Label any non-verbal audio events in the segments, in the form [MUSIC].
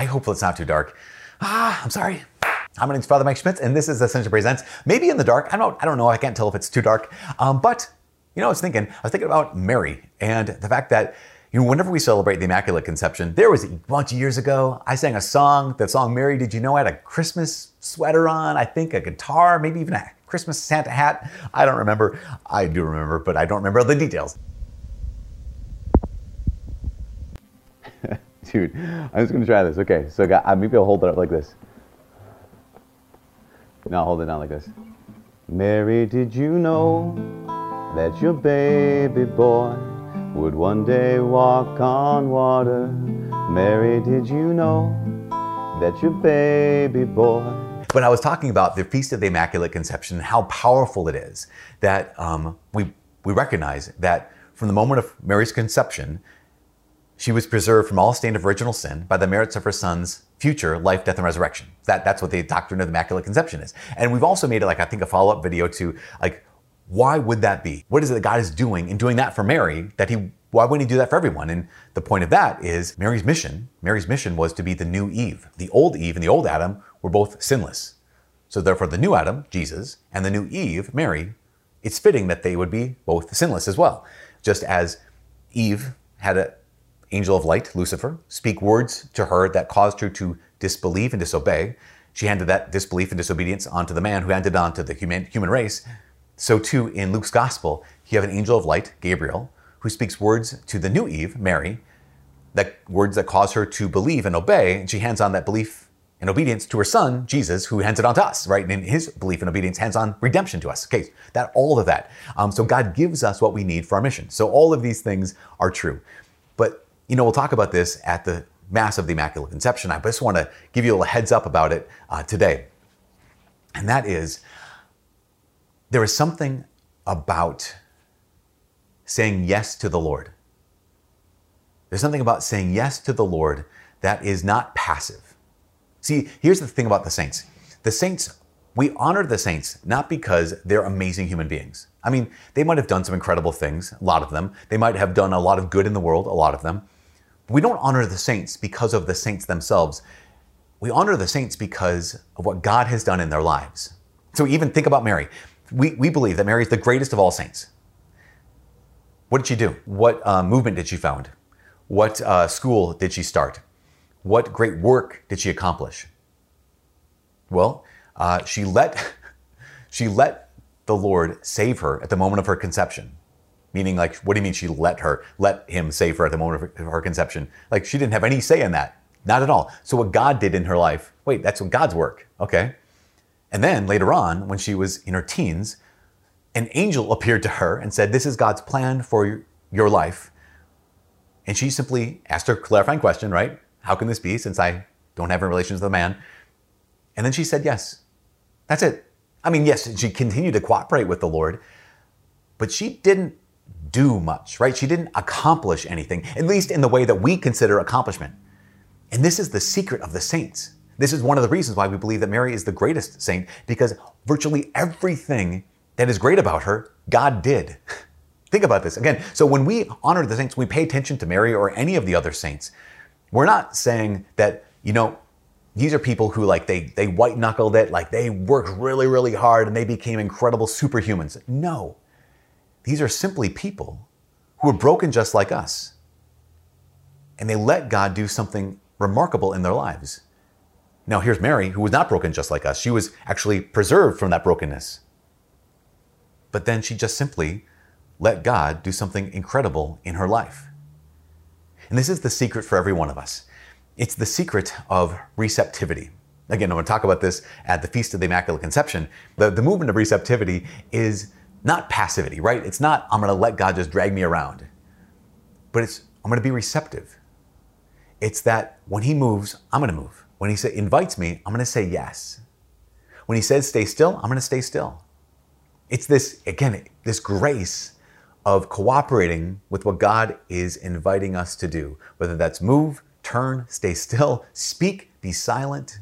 I hope it's not too dark. Ah, I'm sorry. Hi, my name's Father Mike Schmitz, and this is Ascension Presents. Maybe in the dark. I don't. I don't know. I can't tell if it's too dark. Um, but you know, I was thinking. I was thinking about Mary and the fact that you know, whenever we celebrate the Immaculate Conception, there was a bunch of years ago. I sang a song. The song "Mary." Did you know I had a Christmas sweater on? I think a guitar, maybe even a Christmas Santa hat. I don't remember. I do remember, but I don't remember the details. Dude, I'm just gonna try this. Okay, so uh, maybe I'll hold it up like this. No, hold it down like this. Mary, did you know that your baby boy would one day walk on water? Mary, did you know that your baby boy but I was talking about the Feast of the Immaculate Conception how powerful it is that um, we, we recognize that from the moment of Mary's conception, she was preserved from all stain of original sin by the merits of her son's future life, death, and resurrection. That, that's what the doctrine of the Immaculate Conception is. And we've also made it like, I think, a follow up video to like, why would that be? What is it that God is doing in doing that for Mary that he, why wouldn't he do that for everyone? And the point of that is Mary's mission. Mary's mission was to be the new Eve. The old Eve and the old Adam were both sinless. So therefore, the new Adam, Jesus, and the new Eve, Mary, it's fitting that they would be both sinless as well. Just as Eve had a angel of light, Lucifer, speak words to her that caused her to disbelieve and disobey. She handed that disbelief and disobedience onto the man who handed on to the human, human race. So too in Luke's gospel, you have an angel of light, Gabriel, who speaks words to the new Eve, Mary, that words that cause her to believe and obey, and she hands on that belief and obedience to her son, Jesus, who hands it on to us, right? And in his belief and obedience hands on redemption to us. Okay, that all of that. Um, so God gives us what we need for our mission. So all of these things are true. But you know, we'll talk about this at the Mass of the Immaculate Conception. I just want to give you a heads up about it uh, today. And that is, there is something about saying yes to the Lord. There's something about saying yes to the Lord that is not passive. See, here's the thing about the saints the saints, we honor the saints not because they're amazing human beings. I mean, they might have done some incredible things, a lot of them. They might have done a lot of good in the world, a lot of them. We don't honor the saints because of the saints themselves. We honor the saints because of what God has done in their lives. So even think about Mary. We, we believe that Mary is the greatest of all saints. What did she do? What uh, movement did she found? What uh, school did she start? What great work did she accomplish? Well, uh, she let [LAUGHS] she let the Lord save her at the moment of her conception. Meaning, like, what do you mean she let her, let him save her at the moment of her conception? Like, she didn't have any say in that. Not at all. So, what God did in her life, wait, that's what God's work. Okay. And then later on, when she was in her teens, an angel appeared to her and said, This is God's plan for your life. And she simply asked her clarifying question, right? How can this be since I don't have any relations with a man? And then she said yes. That's it. I mean, yes, she continued to cooperate with the Lord, but she didn't do much, right? She didn't accomplish anything, at least in the way that we consider accomplishment. And this is the secret of the saints. This is one of the reasons why we believe that Mary is the greatest saint, because virtually everything that is great about her, God did. [LAUGHS] Think about this. Again, so when we honor the saints, we pay attention to Mary or any of the other saints. We're not saying that, you know, these are people who like they they white knuckled it, like they worked really, really hard and they became incredible superhumans. No. These are simply people who are broken just like us. And they let God do something remarkable in their lives. Now, here's Mary, who was not broken just like us. She was actually preserved from that brokenness. But then she just simply let God do something incredible in her life. And this is the secret for every one of us it's the secret of receptivity. Again, I'm going to talk about this at the Feast of the Immaculate Conception. The, the movement of receptivity is not passivity, right? It's not, I'm going to let God just drag me around, but it's, I'm going to be receptive. It's that when He moves, I'm going to move. When He say, invites me, I'm going to say yes. When He says stay still, I'm going to stay still. It's this, again, this grace of cooperating with what God is inviting us to do, whether that's move, turn, stay still, speak, be silent,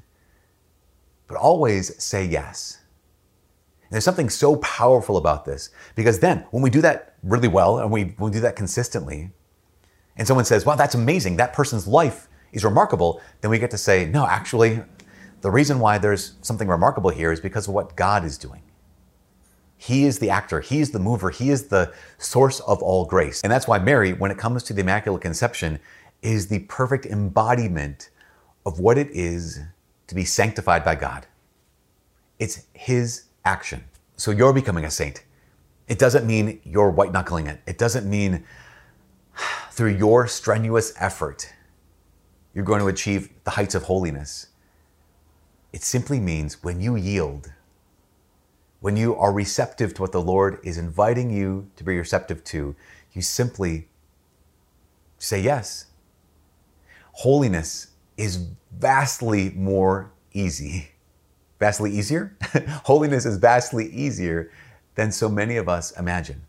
but always say yes. And there's something so powerful about this because then when we do that really well and we, we do that consistently, and someone says, wow, that's amazing, that person's life is remarkable, then we get to say, no, actually, the reason why there's something remarkable here is because of what God is doing. He is the actor, He is the mover, He is the source of all grace. And that's why Mary, when it comes to the Immaculate Conception, is the perfect embodiment of what it is to be sanctified by God. It's His action. So you're becoming a saint. It doesn't mean you're white knuckling it. It doesn't mean [SIGHS] through your strenuous effort you're going to achieve the heights of holiness. It simply means when you yield, when you are receptive to what the Lord is inviting you to be receptive to, you simply say yes. Holiness is vastly more easy. [LAUGHS] Vastly easier? [LAUGHS] Holiness is vastly easier than so many of us imagine.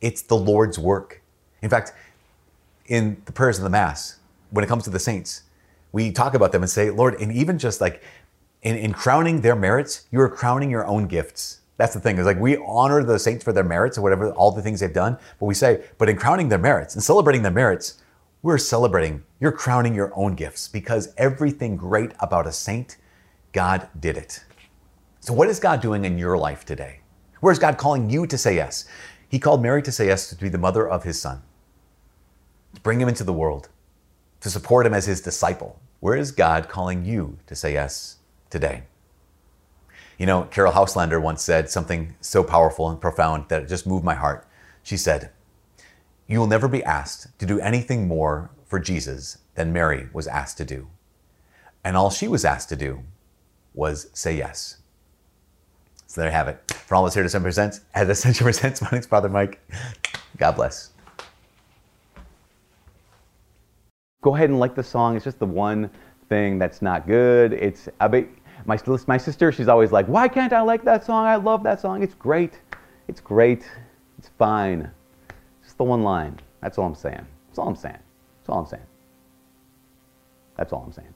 It's the Lord's work. In fact, in the prayers of the Mass, when it comes to the saints, we talk about them and say, Lord, and even just like in, in crowning their merits, you are crowning your own gifts. That's the thing. Is like we honor the saints for their merits or whatever, all the things they've done. But we say, but in crowning their merits and celebrating their merits, we're celebrating, you're crowning your own gifts because everything great about a saint, God did it. So, what is God doing in your life today? Where is God calling you to say yes? He called Mary to say yes to be the mother of his son, to bring him into the world, to support him as his disciple. Where is God calling you to say yes today? You know, Caryll Houselander once said something so powerful and profound that it just moved my heart. She said, you will never be asked to do anything more for Jesus than Mary was asked to do. And all she was asked to do was say yes. So there you have it. For all us here at Ascension Presents, at Ascension Presents, my name's Father Mike. God bless. Go ahead and like the song. It's just the one thing that's not good. It's I bet my my sister. She's always like, "Why can't I like that song? I love that song. It's great. It's great. It's fine." Just the one line. That's all I'm saying. That's all I'm saying. That's all I'm saying. That's all I'm saying.